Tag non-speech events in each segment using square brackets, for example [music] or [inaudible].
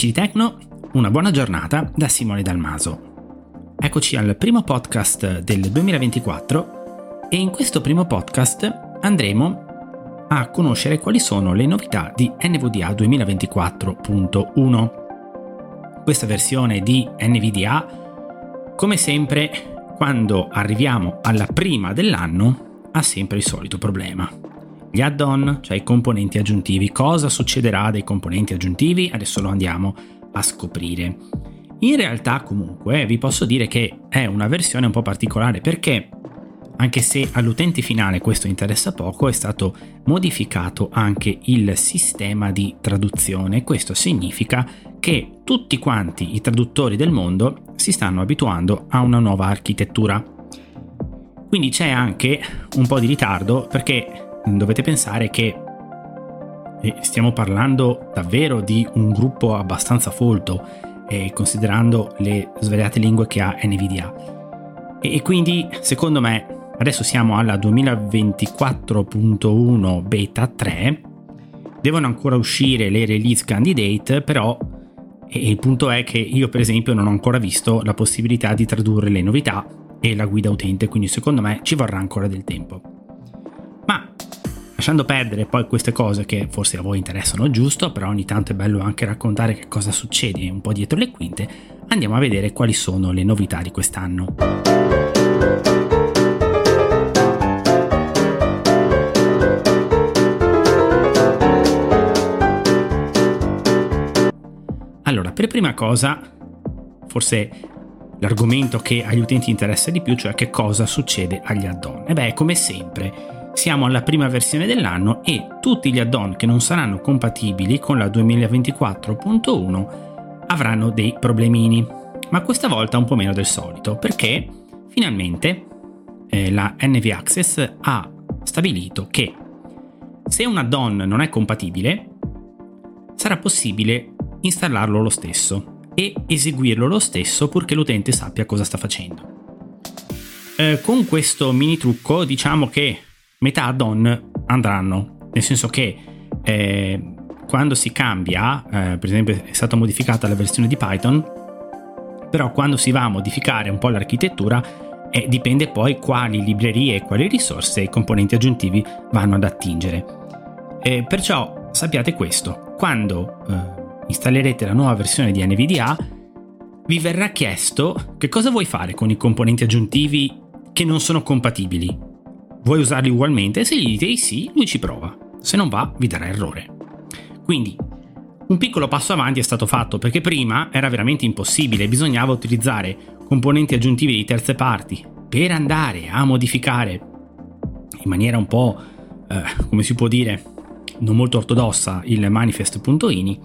amici di Tecno, una buona giornata da Simone Dalmaso. Eccoci al primo podcast del 2024 e in questo primo podcast andremo a conoscere quali sono le novità di NVDA 2024.1. Questa versione di NVDA, come sempre, quando arriviamo alla prima dell'anno, ha sempre il solito problema gli add-on, cioè i componenti aggiuntivi. Cosa succederà dei componenti aggiuntivi? Adesso lo andiamo a scoprire. In realtà comunque vi posso dire che è una versione un po' particolare perché anche se all'utente finale questo interessa poco, è stato modificato anche il sistema di traduzione. Questo significa che tutti quanti i traduttori del mondo si stanno abituando a una nuova architettura. Quindi c'è anche un po' di ritardo perché dovete pensare che eh, stiamo parlando davvero di un gruppo abbastanza folto, eh, considerando le svariate lingue che ha NVIDIA. E quindi, secondo me, adesso siamo alla 2024.1 beta 3, devono ancora uscire le release candidate, però il punto è che io per esempio non ho ancora visto la possibilità di tradurre le novità e la guida utente, quindi secondo me ci vorrà ancora del tempo. Lasciando perdere poi queste cose che forse a voi interessano giusto, però ogni tanto è bello anche raccontare che cosa succede un po' dietro le quinte, andiamo a vedere quali sono le novità di quest'anno. Allora, per prima cosa, forse l'argomento che agli utenti interessa di più, cioè che cosa succede agli add-on. E beh, come sempre, siamo alla prima versione dell'anno e tutti gli add-on che non saranno compatibili con la 2024.1 avranno dei problemini, ma questa volta un po' meno del solito, perché finalmente eh, la NV Access ha stabilito che se un add-on non è compatibile, sarà possibile installarlo lo stesso e eseguirlo lo stesso purché l'utente sappia cosa sta facendo. Eh, con questo mini trucco diciamo che metà add-on andranno, nel senso che eh, quando si cambia, eh, per esempio è stata modificata la versione di Python, però quando si va a modificare un po' l'architettura eh, dipende poi quali librerie e quali risorse i componenti aggiuntivi vanno ad attingere. perciò sappiate questo, quando eh, installerete la nuova versione di NVDA vi verrà chiesto che cosa vuoi fare con i componenti aggiuntivi che non sono compatibili Vuoi usarli ugualmente? Se gli dite sì, lui ci prova. Se non va, vi darà errore. Quindi, un piccolo passo avanti è stato fatto perché prima era veramente impossibile, bisognava utilizzare componenti aggiuntivi di terze parti per andare a modificare in maniera un po', eh, come si può dire, non molto ortodossa il manifest.ini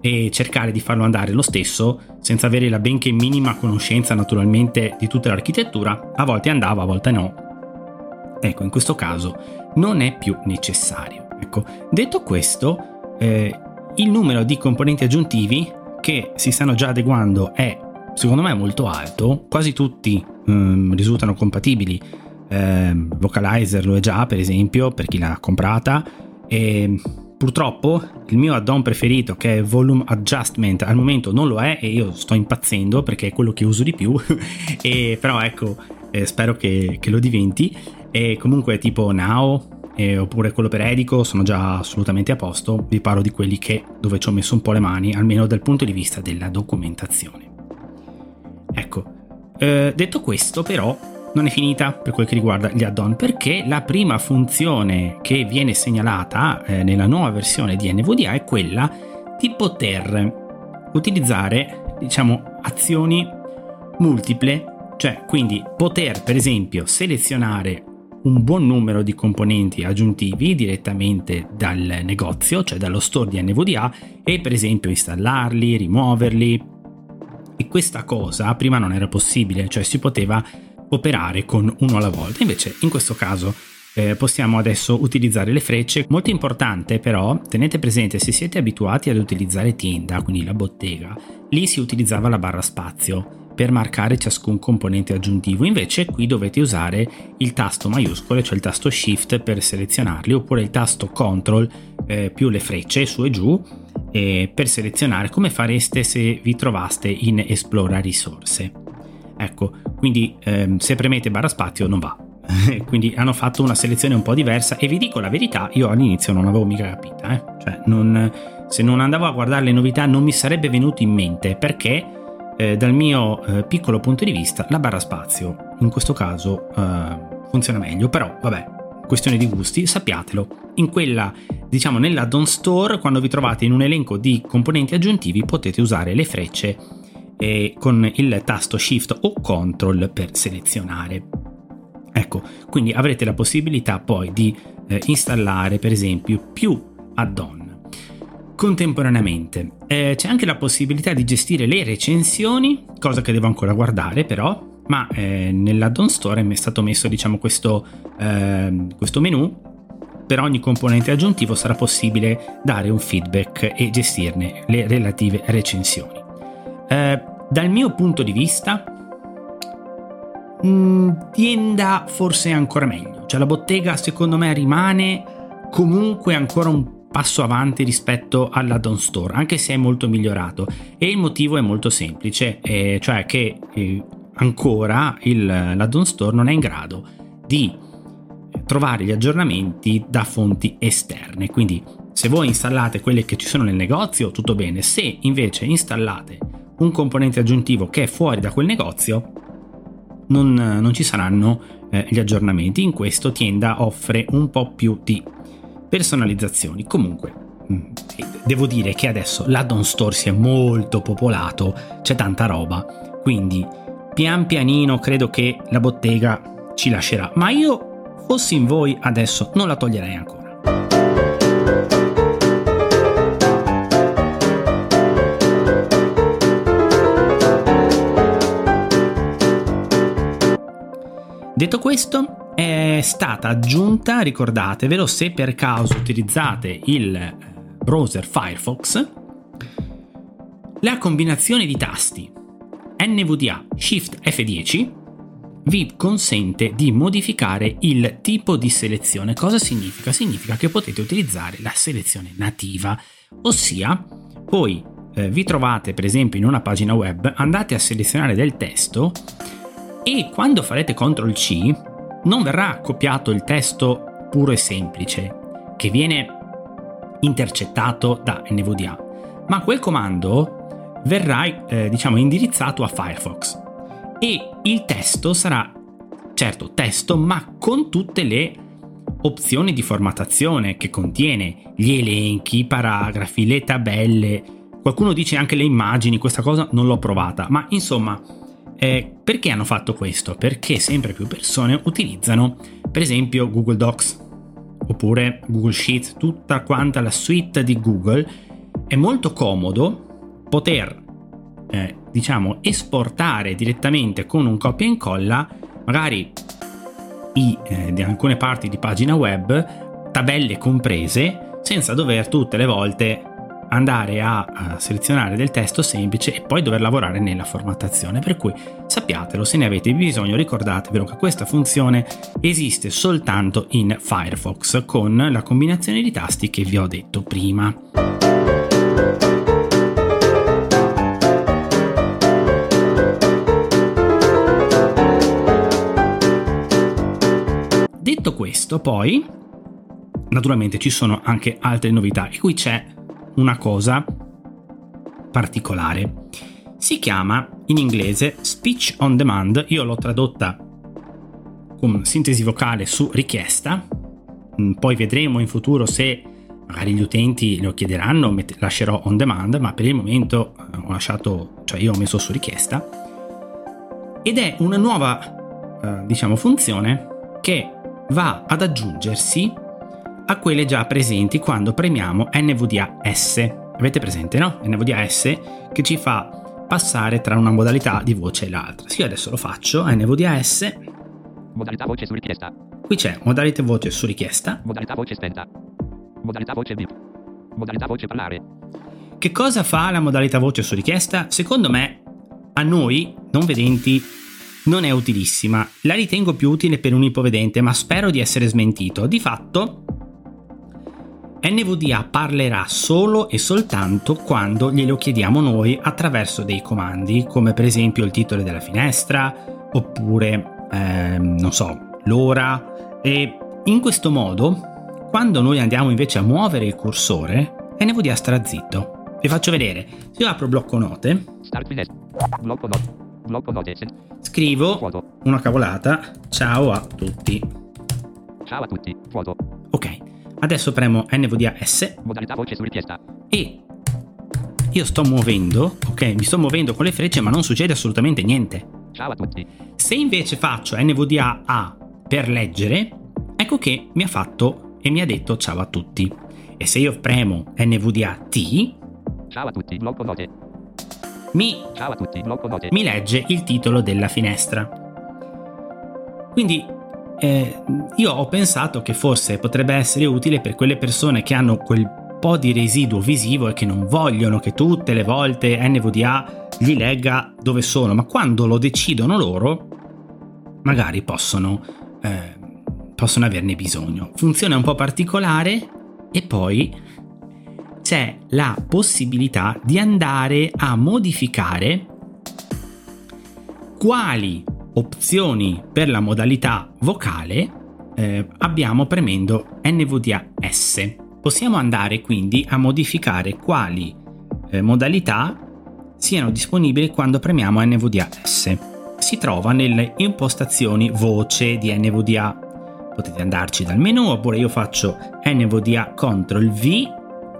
e cercare di farlo andare lo stesso senza avere la benché minima conoscenza naturalmente di tutta l'architettura, a volte andava, a volte no, Ecco, in questo caso non è più necessario. Ecco, detto questo, eh, il numero di componenti aggiuntivi che si stanno già adeguando è secondo me molto alto, quasi tutti ehm, risultano compatibili. Eh, Vocalizer lo è già, per esempio, per chi l'ha comprata. E purtroppo il mio add-on preferito, che è Volume Adjustment, al momento non lo è e io sto impazzendo perché è quello che uso di più. [laughs] e, però ecco, eh, spero che, che lo diventi. E comunque tipo Now eh, oppure quello per Edico sono già assolutamente a posto, vi parlo di quelli che, dove ci ho messo un po' le mani, almeno dal punto di vista della documentazione. Ecco, eh, detto questo però non è finita per quel che riguarda gli add-on perché la prima funzione che viene segnalata eh, nella nuova versione di NVDA è quella di poter utilizzare diciamo azioni multiple cioè quindi poter per esempio selezionare un buon numero di componenti aggiuntivi direttamente dal negozio, cioè dallo store di NVDA, e per esempio installarli, rimuoverli. E questa cosa prima non era possibile, cioè si poteva operare con uno alla volta. Invece in questo caso eh, possiamo adesso utilizzare le frecce. Molto importante però, tenete presente se siete abituati ad utilizzare Tienda, quindi la bottega, lì si utilizzava la barra spazio per marcare ciascun componente aggiuntivo, invece qui dovete usare il tasto maiuscolo, cioè il tasto Shift per selezionarli, oppure il tasto Ctrl eh, più le frecce su e giù eh, per selezionare come fareste se vi trovaste in esplora risorse. Ecco, quindi ehm, se premete barra spazio non va. [laughs] quindi hanno fatto una selezione un po' diversa e vi dico la verità, io all'inizio non avevo mica capita, eh? cioè non, se non andavo a guardare le novità non mi sarebbe venuto in mente perché eh, dal mio eh, piccolo punto di vista la barra spazio in questo caso eh, funziona meglio, però vabbè, questione di gusti, sappiatelo. In quella, diciamo nell'add-on store, quando vi trovate in un elenco di componenti aggiuntivi potete usare le frecce eh, con il tasto Shift o Control per selezionare. Ecco, quindi avrete la possibilità poi di eh, installare per esempio più add-on. Contemporaneamente. Eh, c'è anche la possibilità di gestire le recensioni, cosa che devo ancora guardare però, ma eh, nell'add-on store mi è stato messo diciamo questo, eh, questo menu. Per ogni componente aggiuntivo sarà possibile dare un feedback e gestirne le relative recensioni. Eh, dal mio punto di vista, mh, mm, tienda forse ancora meglio, cioè la bottega secondo me rimane comunque ancora un passo avanti rispetto all'add-on store, anche se è molto migliorato. E il motivo è molto semplice, eh, cioè che eh, ancora il, l'add-on store non è in grado di trovare gli aggiornamenti da fonti esterne, quindi se voi installate quelle che ci sono nel negozio tutto bene, se invece installate un componente aggiuntivo che è fuori da quel negozio non, non ci saranno eh, gli aggiornamenti. In questo Tienda offre un po' più di personalizzazioni. Comunque, mm, devo dire che adesso l'add-on store si è molto popolato, c'è tanta roba, quindi pian pianino credo che la bottega ci lascerà. Ma io, fossi in voi, adesso non la toglierei ancora. Detto questo, è stata aggiunta, ricordatevelo, se per caso utilizzate il eh, browser Firefox, la combinazione di tasti NVDA Shift F10 vi consente di modificare il tipo di selezione. Cosa significa? Significa che potete utilizzare la selezione nativa, ossia voi eh, vi trovate per esempio in una pagina web, andate a selezionare del testo e quando farete CTRL C non verrà copiato il testo puro e semplice che viene intercettato da NVDA, ma quel comando verrà eh, diciamo indirizzato a Firefox. E il testo sarà certo testo ma con tutte le opzioni di formattazione che contiene gli elenchi, i paragrafi, le tabelle, qualcuno dice anche le immagini, questa cosa non l'ho provata, ma insomma eh, perché hanno fatto questo? Perché sempre più persone utilizzano per esempio Google Docs oppure Google Sheet, tutta quanta la suite di Google. È molto comodo poter eh, diciamo esportare direttamente con un copia e incolla magari i, eh, di alcune parti di pagina web tabelle comprese senza dover tutte le volte andare a, selezionare del testo semplice e poi dover lavorare nella formattazione. Per cui sappiatelo, se ne avete bisogno ricordatevelo che questa funzione esiste soltanto in Firefox con la combinazione di tasti che vi ho detto prima. Detto questo, poi, naturalmente ci sono anche altre novità e qui c'è una cosa particolare. Si chiama in inglese Speech on Demand, io l'ho tradotta con sintesi vocale su richiesta, mm, poi vedremo in futuro se magari gli utenti lo chiederanno, lascerò on demand, ma per il momento eh, ho lasciato, cioè io ho messo su richiesta, ed è una nuova, eh, diciamo, funzione che va ad aggiungersi a quelle già presenti quando premiamo NVDA S. Avete presente, no? NVDA S che ci fa passare tra una modalità di voce e l'altra. Sì, adesso lo faccio, NVDA S. Modalità voce su richiesta. Qui c'è modalità voce su richiesta. Modalità voce spenta. Modalità voce VIP. Modalità voce parlare. Che cosa fa la modalità voce su richiesta? Secondo me, a noi non vedenti non è utilissima. La ritengo più utile per un ipovedente, ma spero di essere smentito. Di fatto, NVDA parlerà solo e soltanto quando glielo chiediamo noi attraverso dei comandi, come per esempio il titolo della finestra, oppure, ehm, non so, l'ora. E in questo modo, quando noi andiamo invece a muovere il cursore, NVDA starà zitto. Vi faccio vedere. Se io apro blocco note, Start finestra. Blocco note. Blocco note. Sen- scrivo una cavolata, ciao a tutti. Ciao a tutti. Ok, adesso premo NVDA S Modalità voce su richiesta. e io sto muovendo, ok, mi sto muovendo con le frecce ma non succede assolutamente niente. Ciao a tutti. Se invece faccio NVDA A per leggere, ecco che mi ha fatto e mi ha detto ciao a tutti. E se io premo NVDA T, Ciao a tutti. Blocco note. mi, Ciao a tutti. Blocco note. mi legge il titolo della finestra. Quindi eh, io ho pensato che forse potrebbe essere utile per quelle persone che hanno quel po' di residuo visivo e che non vogliono che tutte le volte NVDA gli legga dove sono, ma quando lo decidono loro, magari possono, eh, possono averne bisogno. Funziona un po' particolare e poi c'è la possibilità di andare a modificare quali opzioni per la modalità vocale eh, abbiamo premendo NVDA S. Possiamo andare quindi a modificare quali eh, modalità siano disponibili quando premiamo NVDA S. Si trova nelle impostazioni voce di NVDA. Potete andarci dal menu oppure io faccio NVDA CTRL V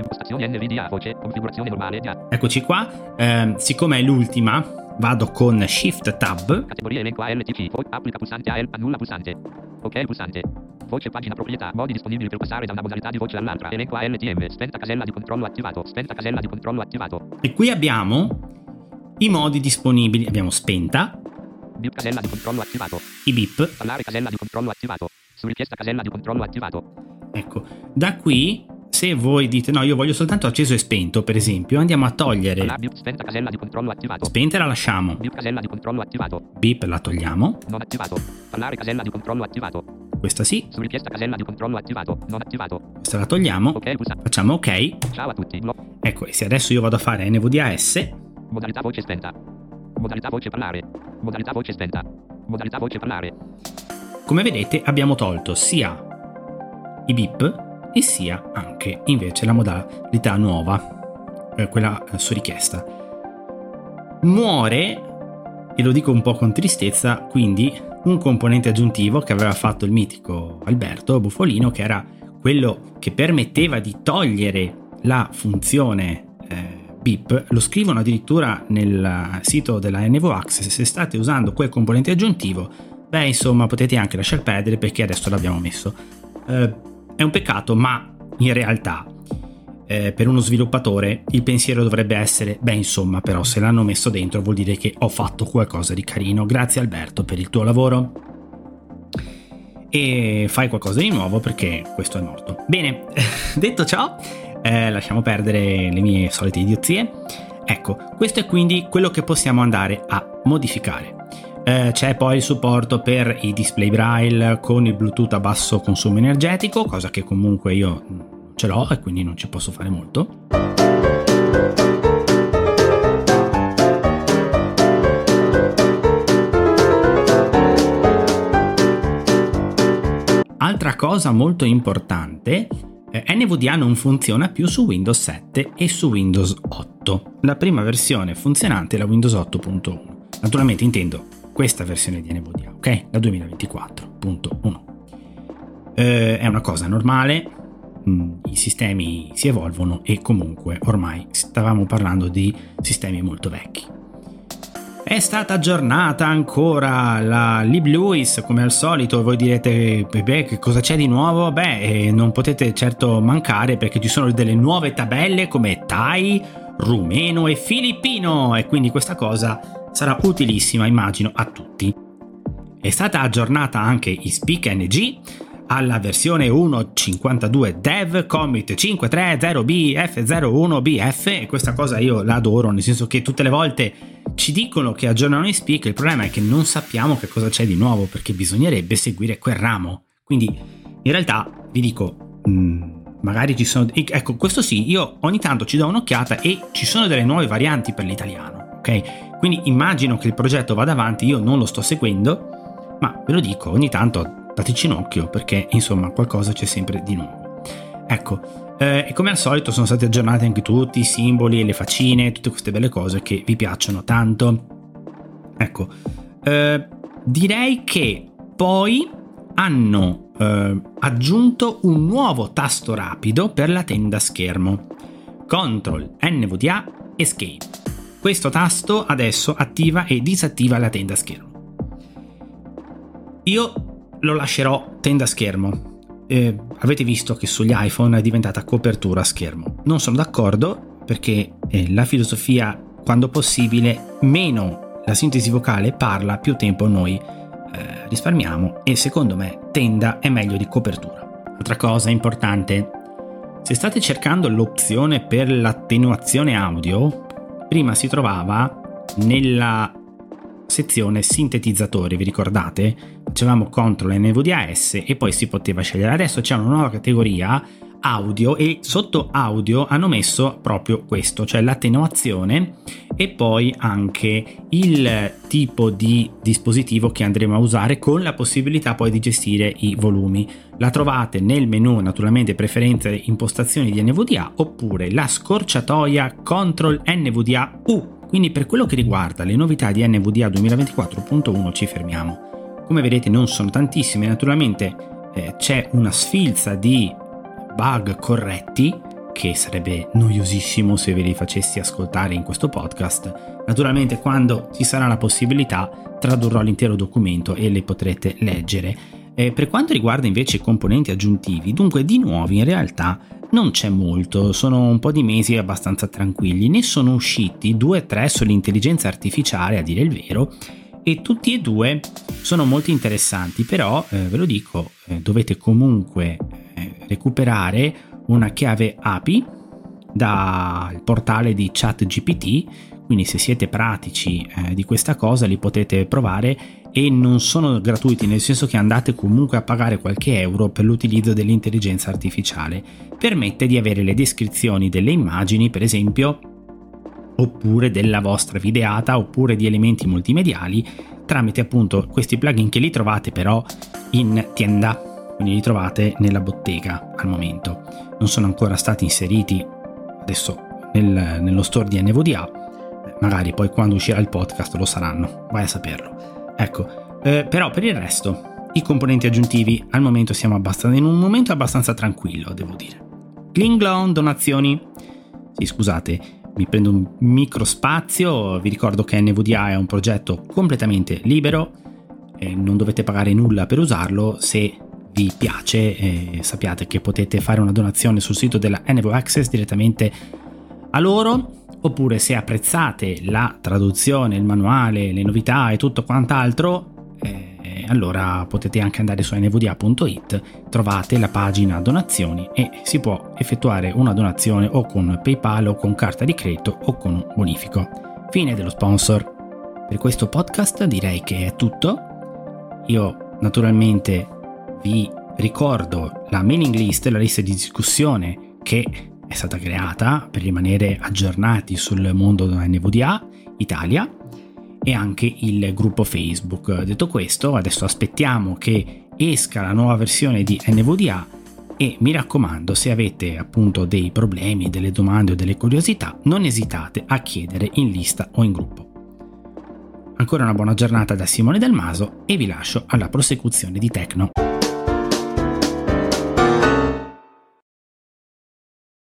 Impostazioni NVDA voce. Configurazione normale. Eccoci qua, Ehm, siccome è l'ultima, vado con Shift Tab. Categoria elenco ALTC. Applica pulsante AL. Annulla pulsante. Ok pulsante. Voce pagina proprietà. Modi disponibili per passare da una modalità di voce all'altra. Elenco ALTM. Spenta casella di controllo attivato. Spenta casella di controllo attivato. E qui abbiamo i modi disponibili. Abbiamo spenta, Bip casella di controllo attivato. i beep. Parlare casella di controllo attivato. Su richiesta casella di controllo attivato. Ecco, da qui, se voi dite no, io voglio soltanto acceso e spento, per esempio, andiamo a togliere bip spenta casella di controllo attivato. spenta la lasciamo, Bip casella di controllo attivato. beep la togliamo, Non attivato. Parlare casella di controllo attivato. questa sì, Su richiesta casella di controllo attivato. Non attivato. questa la togliamo, Ok pulsante. facciamo ok. Ciao a tutti. Blo- Ecco, e se adesso io vado a fare NVDA S, Modalità voce spenta. Modalità voce parlare. Modalità voce spenta. Modalità voce parlare. come vedete abbiamo tolto sia i beep e sia anche invece la modalità nuova, eh, quella eh, su richiesta. Muore, e lo dico un po' con tristezza, quindi un componente aggiuntivo che aveva fatto il mitico Alberto Buffolino, che era quello che permetteva di togliere la funzione eh, beep, lo scrivono addirittura nel sito della NVO Access, se state usando quel componente aggiuntivo, beh insomma potete anche lasciar perdere perché adesso l'abbiamo messo. Eh, è un peccato, ma in realtà eh, per uno sviluppatore il pensiero dovrebbe essere, beh insomma però se l'hanno messo dentro vuol dire che ho fatto qualcosa di carino, grazie Alberto per il tuo lavoro e fai qualcosa di nuovo perché questo è morto. Bene, [laughs] detto ciò, eh, lasciamo perdere le mie solite idiozie. Ecco, questo è quindi quello che possiamo andare a modificare. Eh, c'è poi il supporto per i display braille con il Bluetooth a basso consumo energetico, cosa che comunque io ce l'ho e quindi non ci posso fare molto. Altra cosa molto importante, eh, NVDA non funziona più su Windows 7 e su Windows 8. La prima versione funzionante è la Windows 8.1. Naturalmente intendo questa versione di NVDA, ok? La 2024.1. Eh, è una cosa normale, mm, i sistemi si evolvono e comunque ormai stavamo parlando di sistemi molto vecchi. È stata aggiornata ancora la LibLewis come al solito, voi direte beh, che cosa c'è di nuovo? Beh, eh, non potete certo mancare perché ci sono delle nuove tabelle come Thai, rumeno e filippino e quindi questa cosa sarà utilissima immagino a tutti. È stata aggiornata anche Speak NG alla versione 1.52 dev commit 530bf01bf e questa cosa io la adoro nel senso che tutte le volte ci dicono che aggiornano i speak il problema è che non sappiamo che cosa c'è di nuovo perché bisognerebbe seguire quel ramo quindi in realtà vi dico mh, magari ci sono... Ecco, questo sì, io ogni tanto ci do un'occhiata e ci sono delle nuove varianti per l'italiano, ok? Quindi immagino che il progetto vada avanti, io non lo sto seguendo, ma ve lo dico, ogni tanto dateci un occhio perché insomma qualcosa c'è sempre di nuovo. Ecco, eh, e come al solito sono stati aggiornati anche tutti i simboli e le faccine, tutte queste belle cose che vi piacciono tanto. Ecco, eh, direi che poi hanno eh, aggiunto un nuovo tasto rapido per la tenda schermo. Ctrl NVDA Escape. Questo tasto adesso attiva e disattiva la tenda schermo. Io lo lascerò tenda schermo. Eh, avete visto che sugli iPhone è diventata copertura schermo. Non sono d'accordo perché eh, la filosofia, quando possibile, meno la sintesi vocale parla, più tempo noi eh, risparmiamo e secondo me tenda è meglio di copertura. Altra cosa importante, se state cercando l'opzione per l'attenuazione audio, prima si trovava nella sezione sintetizzatori, vi ricordate? Facevamo CTRL NVDAS e poi si poteva scegliere. Adesso c'è una nuova categoria audio e sotto audio hanno messo proprio questo, cioè l'attenuazione e poi anche il tipo di dispositivo che andremo a usare con la possibilità poi di gestire i volumi. La trovate nel menu naturalmente preferenze impostazioni di NVDA oppure la scorciatoia CTRL NVDA U. Quindi per quello che riguarda le novità di NVDA 2024.1 ci fermiamo. Come vedete non sono tantissime, naturalmente eh, c'è una sfilza di bug corretti, che sarebbe noiosissimo se ve li facessi ascoltare in questo podcast. Naturalmente quando ci sarà la possibilità tradurrò l'intero documento e le potrete leggere. Eh, per quanto riguarda invece i componenti aggiuntivi, dunque di nuovi in realtà non c'è molto, sono un po' di mesi abbastanza tranquilli, ne sono usciti due o tre sull'intelligenza artificiale a dire il vero e tutti e due sono molto interessanti, però eh, ve lo dico, eh, dovete comunque eh, recuperare una chiave API dal portale di ChatGPT, quindi se siete pratici eh, di questa cosa li potete provare e non sono gratuiti, nel senso che andate comunque a pagare qualche euro per l'utilizzo dell'intelligenza artificiale. Permette di avere le descrizioni delle immagini, per esempio, oppure della vostra videata, oppure di elementi multimediali tramite appunto questi plugin che li trovate però in tienda quindi li trovate nella bottega al momento. Non sono ancora stati inseriti adesso nel, nello store di NVDA, magari poi quando uscirà il podcast lo saranno, vai a saperlo. Ecco, eh, però per il resto, i componenti aggiuntivi al momento siamo abbastanza, in un momento abbastanza tranquillo, devo dire. Klinglon, donazioni. Sì, scusate, mi prendo un micro spazio, vi ricordo che NVDA è un progetto completamente libero, e non dovete pagare nulla per usarlo se vi piace eh, sappiate che potete fare una donazione sul sito della NVO Access direttamente a loro oppure se apprezzate la traduzione, il manuale, le novità e tutto quant'altro eh, allora potete anche andare su nvda.it trovate la pagina donazioni e si può effettuare una donazione o con PayPal o con carta di credito o con un bonifico. Fine dello sponsor. Per questo podcast direi che è tutto. Io naturalmente vi ricordo la mailing list, la lista di discussione che è stata creata per rimanere aggiornati sul mondo NVDA Italia e anche il gruppo Facebook. Detto questo, adesso aspettiamo che esca la nuova versione di NVDA e mi raccomando, se avete appunto dei problemi, delle domande o delle curiosità, non esitate a chiedere in lista o in gruppo. Ancora una buona giornata da Simone Del Maso e vi lascio alla prosecuzione di Tecno.